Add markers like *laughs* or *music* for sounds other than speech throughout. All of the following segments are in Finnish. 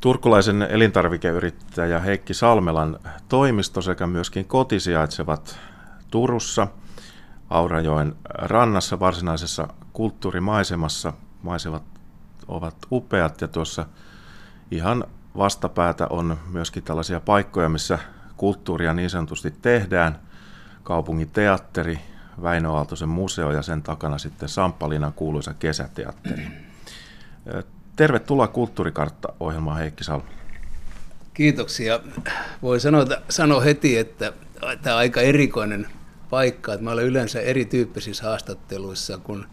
Turkulaisen elintarvikeyrittäjä Heikki Salmelan toimisto sekä myöskin koti sijaitsevat Turussa, Aurajoen rannassa varsinaisessa kulttuurimaisemassa. Maisemat ovat upeat ja tuossa ihan vastapäätä on myöskin tällaisia paikkoja, missä kulttuuria niin sanotusti tehdään. Kaupungin teatteri, Väinö Aaltosen museo ja sen takana sitten Samppalinan kuuluisa kesäteatteri. Tervetuloa Kulttuurikartta-ohjelmaan Heikki Salmi. Kiitoksia. Voi sanoa, sanoa heti, että tämä on aika erikoinen paikka. Että mä olen yleensä erityyppisissä haastatteluissa, kun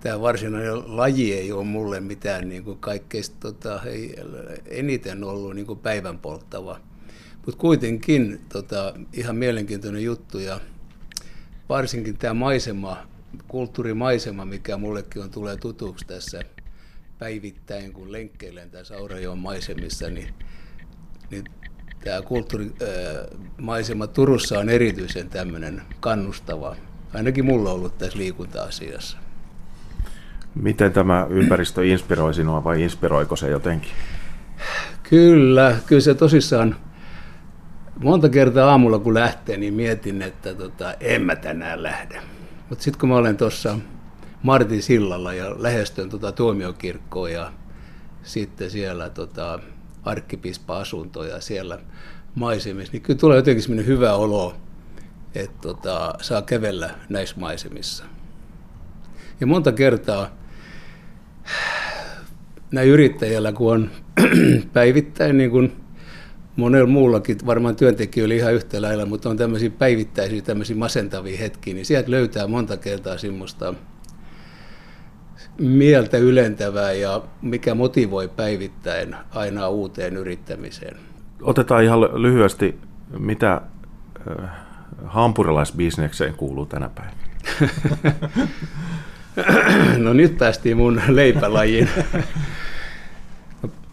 tämä varsinainen laji ei ole mulle mitään niin kuin kaikkein tota, ei, eniten ollut niin kuin päivän polttava. Mutta kuitenkin tota, ihan mielenkiintoinen juttu ja varsinkin tämä maisema, kulttuurimaisema, mikä mullekin on, tulee tutuksi tässä päivittäin, kun lenkkeilen tässä Aurajoen maisemissa, niin, niin tämä kulttuurimaisema Turussa on erityisen tämmöinen kannustava. Ainakin mulla on ollut tässä liikunta-asiassa. Miten tämä ympäristö inspiroi sinua vai inspiroiko se jotenkin? Kyllä, kyllä se tosissaan monta kertaa aamulla kun lähtee, niin mietin, että tota, en mä tänään lähde. Mutta sitten kun mä olen tuossa Martin sillalla ja lähestyn tota tuomiokirkkoa ja sitten siellä tota, arkkipispa-asuntoja siellä maisemissa, niin kyllä tulee jotenkin semmoinen hyvä olo, että tota, saa kävellä näissä maisemissa. Ja monta kertaa näin yrittäjällä, kun on *clears throat* päivittäin niin kuin monella muullakin, varmaan työntekijöillä ihan yhtä lailla, mutta on tämmöisiä päivittäisiä, tämmöisiä masentavia hetkiä, niin sieltä löytää monta kertaa semmoista mieltä ylentävää ja mikä motivoi päivittäin aina uuteen yrittämiseen. Otetaan ihan lyhyesti, mitä hampurilaisbisnekseen kuuluu tänä päivänä? *laughs* no nyt päästiin mun leipälajiin.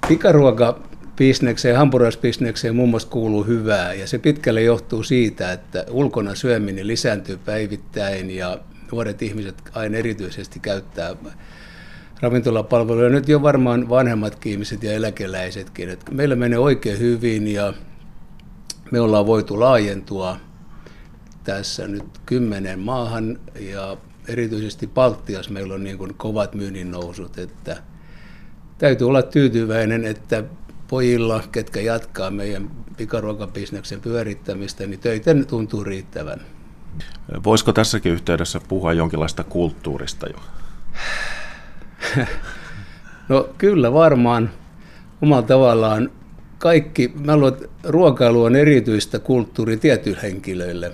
Pikaruoka bisnekseen, hampurilaisbisnekseen muun muassa kuuluu hyvää ja se pitkälle johtuu siitä, että ulkona syöminen lisääntyy päivittäin ja nuoret ihmiset aina erityisesti käyttää ravintolapalveluja. Nyt jo varmaan vanhemmat ihmiset ja eläkeläisetkin. Että meillä menee oikein hyvin ja me ollaan voitu laajentua tässä nyt kymmenen maahan ja erityisesti Baltias meillä on niin kuin kovat myynnin nousut, että täytyy olla tyytyväinen, että pojilla, ketkä jatkaa meidän pikaruokabisneksen pyörittämistä, niin töitä tuntuu riittävän. Voisiko tässäkin yhteydessä puhua jonkinlaista kulttuurista jo? no kyllä varmaan omalla tavallaan kaikki, mä luulen, että ruokailu on erityistä kulttuuri tietyille henkilöille.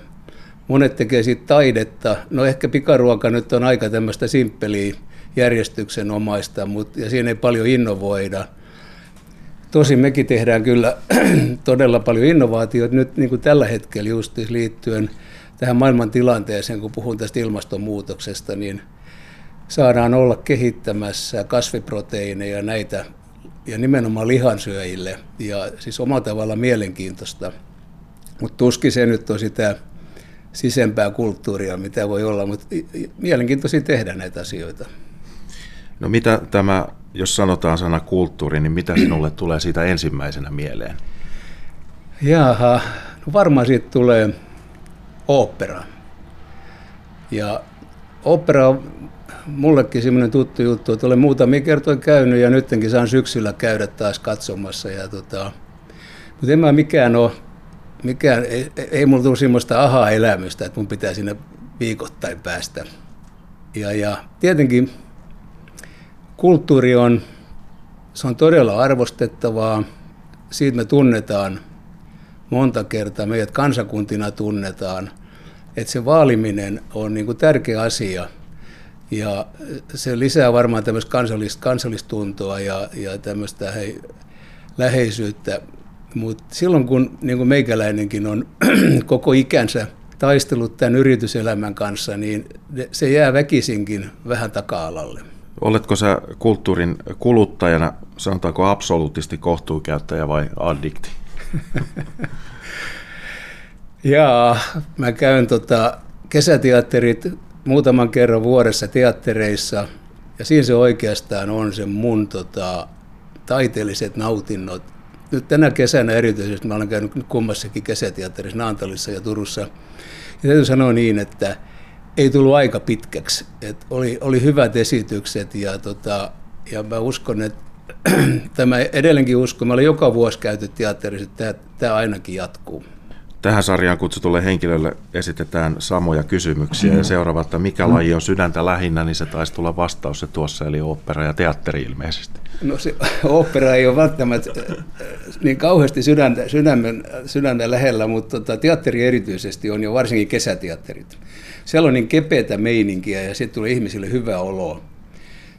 Monet tekee siitä taidetta. No ehkä pikaruoka nyt on aika tämmöistä simppeliä järjestyksenomaista, mutta, ja siinä ei paljon innovoida. Tosin mekin tehdään kyllä *clears throat* todella paljon innovaatioita nyt niin kuin tällä hetkellä just liittyen tähän maailman tilanteeseen, kun puhun tästä ilmastonmuutoksesta, niin saadaan olla kehittämässä kasviproteiineja näitä ja nimenomaan lihansyöjille ja siis omalla tavalla mielenkiintoista. Mutta tuskin se nyt on sitä sisempää kulttuuria, mitä voi olla, mutta mielenkiintoisia tehdä näitä asioita. No mitä tämä, jos sanotaan sana kulttuuri, niin mitä sinulle tulee siitä ensimmäisenä mieleen? Jaha, no varmaan siitä tulee opera. Ja opera on mullekin semmoinen tuttu juttu, että olen muutamia kertoja käynyt ja nytkin saan syksyllä käydä taas katsomassa. Ja tota, mutta en mä mikään ole, mikään, ei, ei mulla tule semmoista aha-elämystä, että mun pitää sinne viikoittain päästä. Ja, ja tietenkin kulttuuri on, se on todella arvostettavaa. Siitä me tunnetaan monta kertaa, meidät kansakuntina tunnetaan, että se vaaliminen on niin kuin tärkeä asia. Ja se lisää varmaan tämmöistä kansallista, kansallistuntoa ja, ja tämmöistä hei, läheisyyttä. Mutta silloin kun niin kuin meikäläinenkin on *clears throat* koko ikänsä taistellut tämän yrityselämän kanssa, niin se jää väkisinkin vähän taka-alalle. Oletko sä kulttuurin kuluttajana, sanotaanko absoluutisti kohtuukäyttäjä vai addikti? *laughs* Jaa, mä käyn tota kesäteatterit muutaman kerran vuodessa teattereissa, ja siinä se oikeastaan on se mun tota, taiteelliset nautinnot nyt tänä kesänä erityisesti, mä olen käynyt kummassakin kesäteatterissa Naantalissa ja Turussa, ja täytyy sanoa niin, että ei tullut aika pitkäksi. Et oli, oli hyvät esitykset ja, tota, ja mä uskon, että *clears throat* tämä edelleenkin uskon, mä olen joka vuosi käyty teatterissa, että tämä, tämä ainakin jatkuu. Tähän sarjaan kutsutulle henkilölle esitetään samoja kysymyksiä ja seuraava, että mikä laji on sydäntä lähinnä, niin se taisi tulla vastaus se tuossa, eli opera ja teatteri ilmeisesti. No se *laughs* opera ei ole välttämättä äh, niin kauheasti sydäntä, sydämen, sydäntä lähellä, mutta tota, teatteri erityisesti on jo varsinkin kesäteatterit. Siellä on niin kepeätä meininkiä ja sitten tulee ihmisille hyvä olo.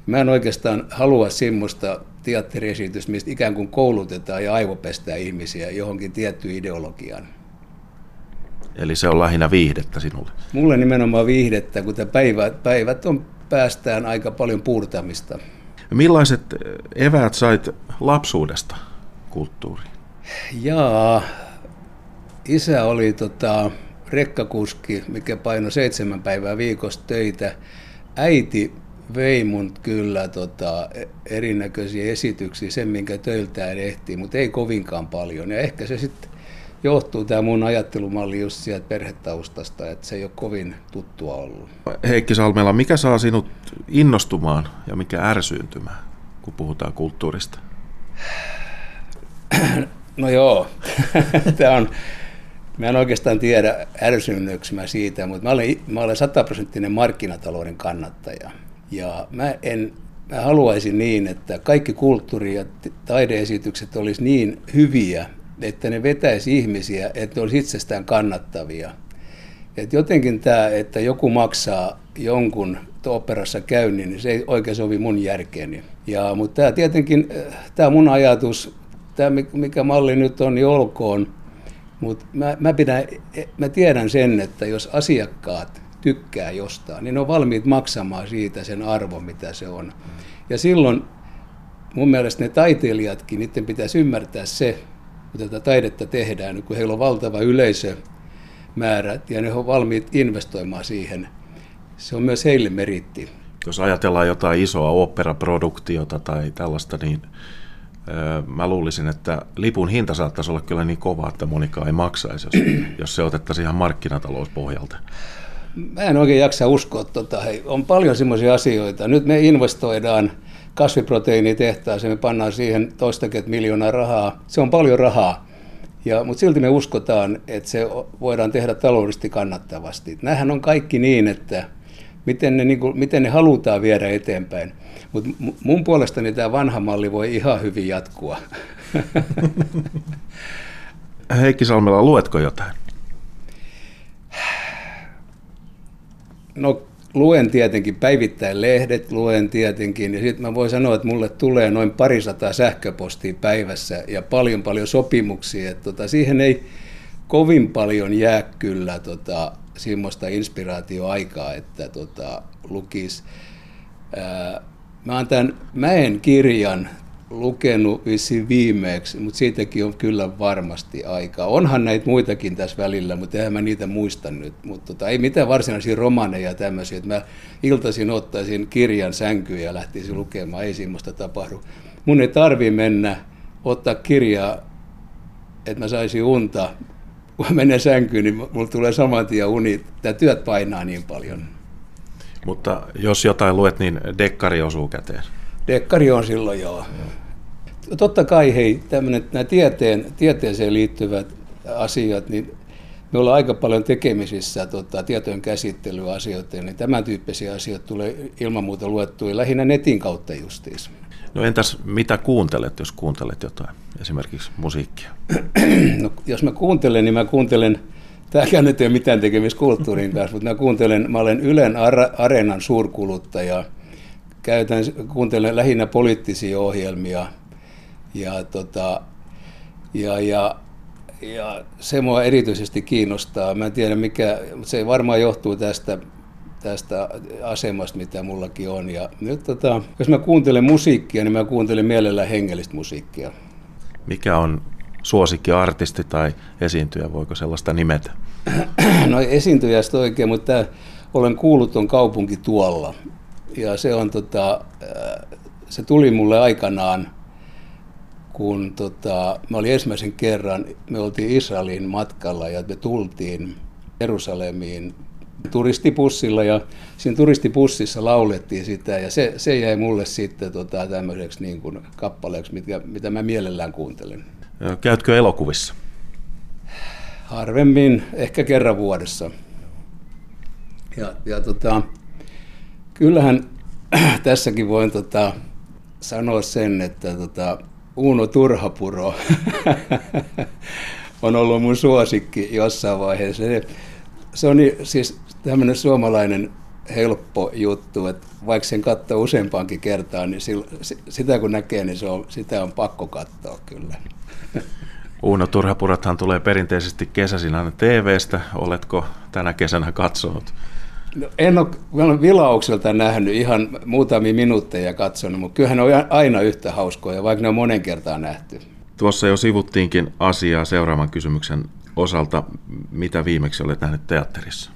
Mä en oikeastaan halua semmoista teatteriesitystä, mistä ikään kuin koulutetaan ja aivopestää ihmisiä johonkin tiettyyn ideologiaan. Eli se on lähinnä viihdettä sinulle? Mulle nimenomaan viihdettä, kun päivät, päivät on päästään aika paljon puurtamista. Millaiset eväät sait lapsuudesta kulttuuriin? Jaa, isä oli tota, rekkakuski, mikä painoi seitsemän päivää viikossa töitä. Äiti vei mun kyllä tota, erinäköisiä esityksiä, sen minkä töiltään ehti, mutta ei kovinkaan paljon. Ja ehkä se sitten johtuu tämä mun ajattelumalli just sieltä perhetaustasta, että se ei ole kovin tuttua ollut. Heikki Salmela, mikä saa sinut innostumaan ja mikä ärsyyntymään, kun puhutaan kulttuurista? No joo, *laughs* tämä on, mä en oikeastaan tiedä ärsynnyksi mä siitä, mutta mä olen, mä olen sataprosenttinen markkinatalouden kannattaja. Ja mä en mä haluaisin niin, että kaikki kulttuuri- ja taideesitykset olisi niin hyviä, että ne vetäisi ihmisiä, että ne olisi itsestään kannattavia. Et jotenkin tämä, että joku maksaa jonkun operassa käynnin, niin se ei oikein sovi mun järkeeni. Ja, mutta tämä tietenkin, tämä mun ajatus, tämä mikä malli nyt on, niin olkoon. Mutta mä, mä, pidän, mä tiedän sen, että jos asiakkaat tykkää jostain, niin ne on valmiit maksamaan siitä sen arvon, mitä se on. Ja silloin mun mielestä ne taiteilijatkin, niiden pitäisi ymmärtää se, kun tätä taidetta tehdään, kun heillä on valtava yleisömäärä ja ne on valmiit investoimaan siihen. Se on myös heille meritti. Jos ajatellaan jotain isoa operaproduktiota tai tällaista, niin mä luulisin, että lipun hinta saattaisi olla kyllä niin kova, että monikaan ei maksaisi, jos, jos se otettaisiin ihan markkinatalouspohjalta. Mä en oikein jaksa uskoa, tota, hei, on paljon semmoisia asioita. Nyt me investoidaan kasviproteiinitehtaaseen, me pannaan siihen toistakymmentä miljoonaa rahaa. Se on paljon rahaa, ja, mutta silti me uskotaan, että se voidaan tehdä taloudellisesti kannattavasti. Nämähän on kaikki niin, että miten ne, niin kuin, miten ne halutaan viedä eteenpäin. Mutta mun puolestani tämä vanha malli voi ihan hyvin jatkua. *laughs* Heikki Salmela, luetko jotain? No luen tietenkin päivittäin lehdet, luen tietenkin, ja sitten mä voin sanoa, että mulle tulee noin parisataa sähköpostia päivässä ja paljon paljon sopimuksia, että tota, siihen ei kovin paljon jää kyllä tota, semmoista inspiraatioaikaa, että tota, lukisi. Mä oon tämän Mäen kirjan lukenut vissiin viimeeksi, mutta siitäkin on kyllä varmasti aikaa. Onhan näitä muitakin tässä välillä, mutta eihän mä niitä muista nyt. Mutta tota, ei mitään varsinaisia romaneja tämmöisiä, että mä iltaisin ottaisin kirjan sänkyyn ja lähtisin lukemaan. Ei semmoista tapahdu. Mun ei tarvi mennä ottaa kirjaa, että mä saisin unta. Kun mä menen sänkyyn, niin mulla tulee saman tien uni. Tämä työt painaa niin paljon. Mutta jos jotain luet, niin dekkari osuu käteen. Dekkari on silloin joo. Totta kai hei, tämmönen, nämä tieteen, tieteeseen liittyvät asiat, niin me ollaan aika paljon tekemisissä tota, tietojen käsittelyasioita, niin tämän tyyppisiä asioita tulee ilman muuta luettua lähinnä netin kautta justiis. No entäs mitä kuuntelet, jos kuuntelet jotain, esimerkiksi musiikkia? *clears throat* No, jos mä kuuntelen, niin mä kuuntelen, tämäkään nyt ei ole mitään tekemistä kulttuurin kanssa, mutta mä kuuntelen, mä olen Ylen Areenan suurkuluttaja – käytän, kuuntelen lähinnä poliittisia ohjelmia ja, tota, ja, ja, ja se mua erityisesti kiinnostaa. Mä en tiedä mikä, mutta se varmaan johtuu tästä, tästä asemasta, mitä mullakin on. Ja nyt, tota, jos mä kuuntelen musiikkia, niin mä kuuntelen mielellään hengellistä musiikkia. Mikä on suosikkiartisti tai esiintyjä, voiko sellaista nimetä? *clears throat* No esiintyjästä oikein, mutta olen kuullut on kaupunki tuolla ja se, on, tota, se tuli mulle aikanaan, kun tota, mä olin ensimmäisen kerran, me oltiin Israelin matkalla ja me tultiin Jerusalemiin turistipussilla ja siinä turistipussissa laulettiin sitä ja se, se jäi mulle sitten tota, tämmöiseksi niin kuin kappaleeksi, mitä, mitä mä mielellään kuuntelen. Käytkö elokuvissa? Harvemmin, ehkä kerran vuodessa. Ja, ja tota, kyllähän *clears throat* tässäkin voin tota, sanoa sen, että tota, Uno Turhapuro *laughs* on ollut mun suosikki jossain vaiheessa. Se, se on niin, siis tämmöinen suomalainen helppo juttu, että vaikka sen katsoo useampaankin kertaan, niin sitä kun näkee, niin se on, sitä on pakko katsoa kyllä. *laughs* Uuno Turhapurathan tulee perinteisesti kesäisin aina TV-stä. Oletko tänä kesänä katsonut? No, en ole, olen vilaukselta nähnyt ihan muutamia minuutteja katsonut, mutta kyllähän ne on aina yhtä hauskoja, vaikka ne on monen kertaan nähty. Tuossa jo sivuttiinkin asiaa seuraavan kysymyksen osalta. Mitä viimeksi olet nähnyt teatterissa?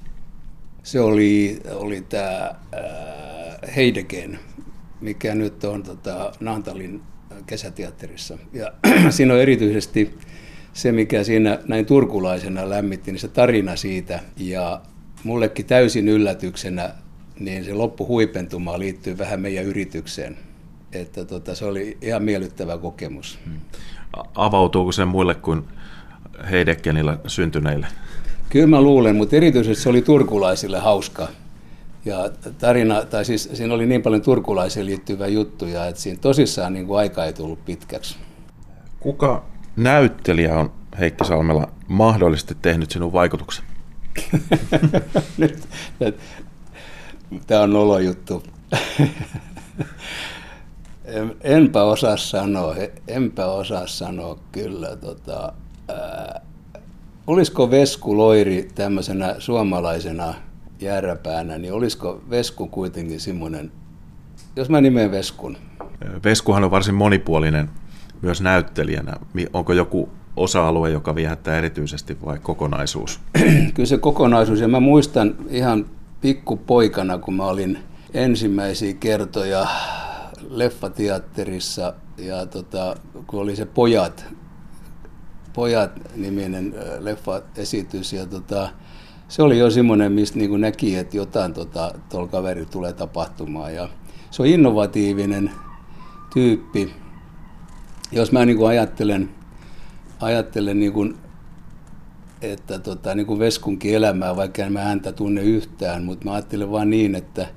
Se oli, oli tämä Heidegen, mikä nyt on tota, Nantalin kesäteatterissa. Ja *clears throat* siinä on erityisesti se, mikä siinä näin turkulaisena lämmitti, niin se tarina siitä. Ja mullekin täysin yllätyksenä, niin se loppuhuipentuma liittyy vähän meidän yritykseen. Että tota, se oli ihan miellyttävä kokemus. Hmm. Avautuuko se muille kuin Heidekenillä syntyneille? Kyllä mä luulen, mutta erityisesti se oli turkulaisille hauska. Ja tarina, tai siis siinä oli niin paljon turkulaisiin liittyviä juttuja, että siinä tosissaan niin kuin aika ei tullut pitkäksi. Kuka näyttelijä on Heikki Salmela mahdollisesti tehnyt sinun vaikutuksen? *laughs* Nyt, tämä on nolo juttu. enpä osaa sanoa, enpä osaa sanoa kyllä. Tota, ää, olisiko Vesku Loiri tämmöisenä suomalaisena järräpäänä, niin olisiko Vesku kuitenkin semmoinen, jos mä nimeen Veskun. Veskuhan on varsin monipuolinen myös näyttelijänä. Onko joku osa-alue, joka viehättää erityisesti vai kokonaisuus? *clears throat* Kyllä se kokonaisuus. Ja mä muistan ihan pikkupoikana, kun mä olin ensimmäisiä kertoja leffateatterissa ja tota, kun oli se Pojat, Pojat-niminen leffaesitys ja tota, se oli jo semmoinen, mistä niin näki, että jotain tuolla tota, kaverilla tulee tapahtumaan ja se on innovatiivinen tyyppi. Jos mä niin ajattelen ajattelen, niin kuin, että tota, niin kuin Veskunkin elämää, vaikka en mä häntä tunne yhtään, mutta mä ajattelen vaan niin, että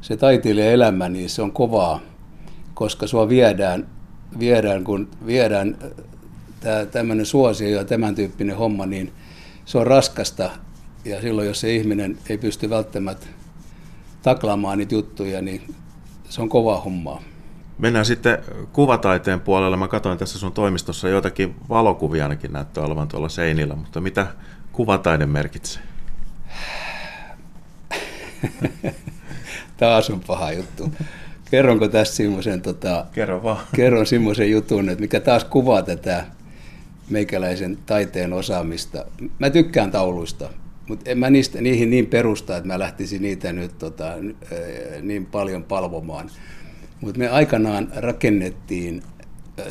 se taiteilijan elämä, niin se on kovaa, koska sua viedään, viedään kun viedään tämä tämmöinen suosio ja tämän tyyppinen homma, niin se on raskasta. Ja silloin, jos se ihminen ei pysty välttämättä taklaamaan niitä juttuja, niin se on kova hommaa. Mennään sitten kuvataiteen puolelle. Mä katsoin tässä sun toimistossa joitakin valokuvia ainakin näyttää olevan tuolla seinillä, mutta mitä kuvataide merkitsee? *laughs* Taas on paha juttu. Kerronko tässä semmoisen tota, Kerro vaan. *laughs* kerron semmoisen jutun, että mikä taas kuvaa tätä meikäläisen taiteen osaamista. Mä tykkään tauluista, mutta en mä niistä, niihin niin perusta, että mä lähtisin niitä nyt tota, niin paljon palvomaan. Mutta me aikanaan rakennettiin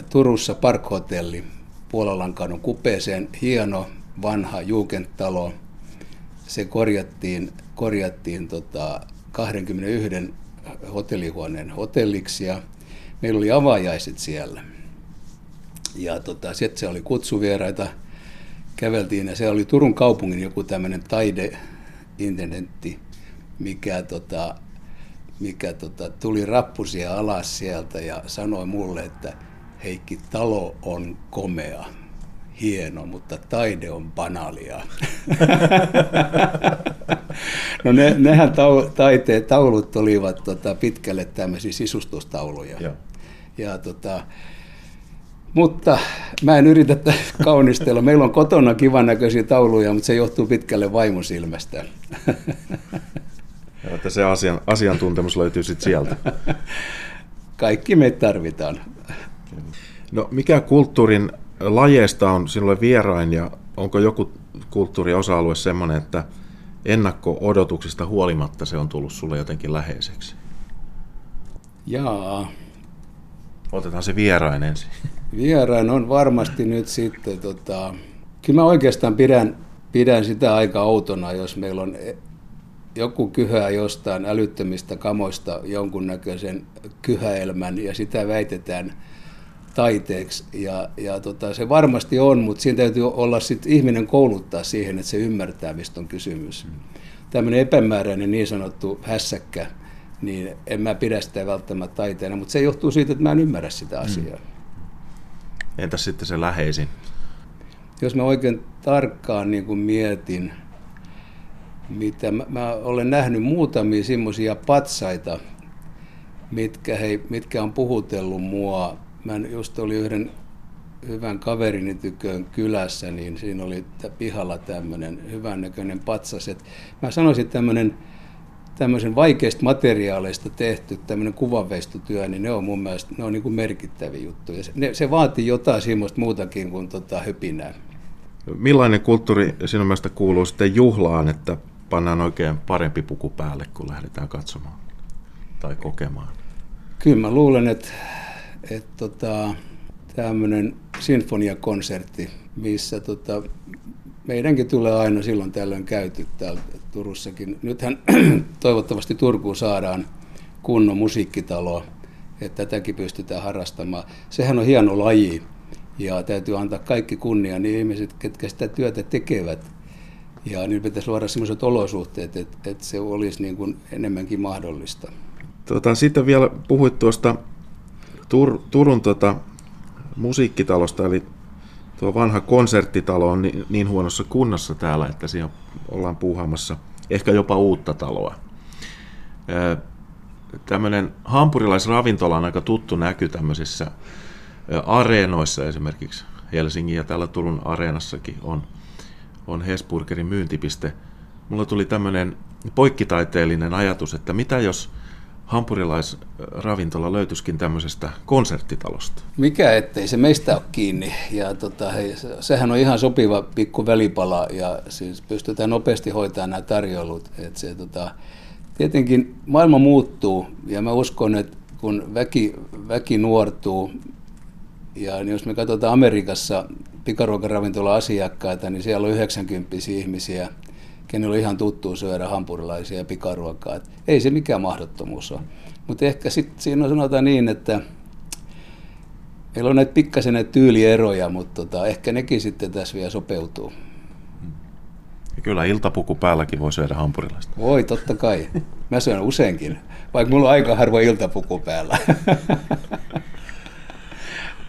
Turussa Parkhotelli Puolalankadun kupeeseen, hieno vanha juukenttalo. Se korjattiin, korjattiin tota 21 hotellihuoneen hotelliksi ja meillä oli avajaiset siellä. Ja tota, sitten se oli kutsuvieraita, käveltiin ja se oli Turun kaupungin joku tämmöinen taideintendentti, mikä tota, mikä tota, tuli rappusia alas sieltä ja sanoi mulle, että Heikki, talo on komea, hieno, mutta taide on banalia. *laughs* no ne, nehän tau, taiteet, taulut olivat tota, pitkälle tämmöisiä sisustustauluja. Ja, ja tota, mutta mä en yritä *laughs* kaunistella. Meillä on kotona kivan näköisiä tauluja, mutta se johtuu pitkälle vaimon silmästä. Ja *laughs* että se asian, asiantuntemus löytyy sitten sieltä. *laughs* Kaikki me tarvitaan. No mikä kulttuurin lajeista on sinulle vierain ja onko joku kulttuuriosa-alue sellainen, että ennakko-odotuksista huolimatta se on tullut sulle jotenkin läheiseksi? Jaa. Otetaan se vierain ensin. Vieraan on varmasti nyt sitten, tota, kyllä mä oikeastaan pidän, pidän sitä aika outona, jos meillä on joku kyhää jostain älyttömistä kamoista jonkunnäköisen kyhäelmän ja sitä väitetään taiteeksi. Ja, ja tota, se varmasti on, mutta siinä täytyy olla sit ihminen kouluttaa siihen, että se ymmärtää, mistä on kysymys. Mm. Tämmöinen epämääräinen niin sanottu hässäkkä, niin en mä pidä sitä välttämättä taiteena, mutta se johtuu siitä, että mä en ymmärrä sitä mm. asiaa. Mm. Entäs sitten se läheisin? Jos mä oikein tarkkaan niin kuin mietin, mitä mä, mä olen nähnyt muutamia semmoisia patsaita, mitkä, hei, mitkä on puhutellut mua. Mä just oli yhden hyvän kaverini tyköön kylässä, niin siinä oli pihalla tämmöinen hyvännäköinen patsas. Et mä sanoisin, tämmöinen tämmöisen vaikeista materiaaleista tehty tämmöinen kuvanveistotyö, niin ne on mun mielestä ne on niin kuin merkittäviä juttuja. Se, ne, se vaatii jotain semmoista muutakin kuin tota höpinää. Millainen kulttuuri sinun mielestä kuuluu sitten juhlaan, että pannaan oikein parempi puku päälle, kun lähdetään katsomaan tai kokemaan? Kyllä mä luulen, että, että tota, tämmöinen sinfoniakonsertti, missä tota, meidänkin tulee aina silloin tällöin käyty täällä Turussakin. Nythän *clears throat* toivottavasti Turkuun saadaan kunnon musiikkitalo, että tätäkin pystytään harrastamaan. Sehän on hieno laji ja täytyy antaa kaikki kunnia niin ihmiset, ketkä sitä työtä tekevät. Ja nyt pitäisi luoda sellaiset olosuhteet, että, että se olisi niin kuin enemmänkin mahdollista. Tota, sitten vielä puhuit tuosta Tur, Turun tota, musiikkitalosta, eli tuo vanha konserttitalo on niin, niin huonossa kunnossa täällä, että siinä ollaan puuhaamassa ehkä jopa uutta taloa. Tämmöinen hampurilaisravintola on aika tuttu näky tämmöisissä areenoissa esimerkiksi. Helsingin ja täällä Turun areenassakin on, on Hesburgerin myyntipiste. Mulla tuli tämmöinen poikkitaiteellinen ajatus, että mitä jos hampurilaisravintola löytyisikin tämmöisestä konserttitalosta. Mikä ettei se meistä ole kiinni. Ja tota, hei, sehän on ihan sopiva pikku välipala ja siis pystytään nopeasti hoitamaan nämä tarjoulut. Et se, tota, tietenkin maailma muuttuu ja mä uskon, että kun väki, väki nuortuu ja jos me katsotaan Amerikassa pikaruokaravintola-asiakkaita, niin siellä on 90 ihmisiä – kenellä on ihan tuttu syödä hampurilaisia ja pikaruokaa. Et ei se mikään mahdottomuus ole. Mutta ehkä sitten siinä on sanotaan niin, että meillä on näitä pikkasen näitä tyylieroja, mutta tota, ehkä nekin sitten tässä vielä sopeutuu. Ja kyllä iltapuku päälläkin voi syödä hampurilaista. Voi, totta kai. Mä syön useinkin, vaikka mulla on aika harvoin iltapuku päällä. *laughs*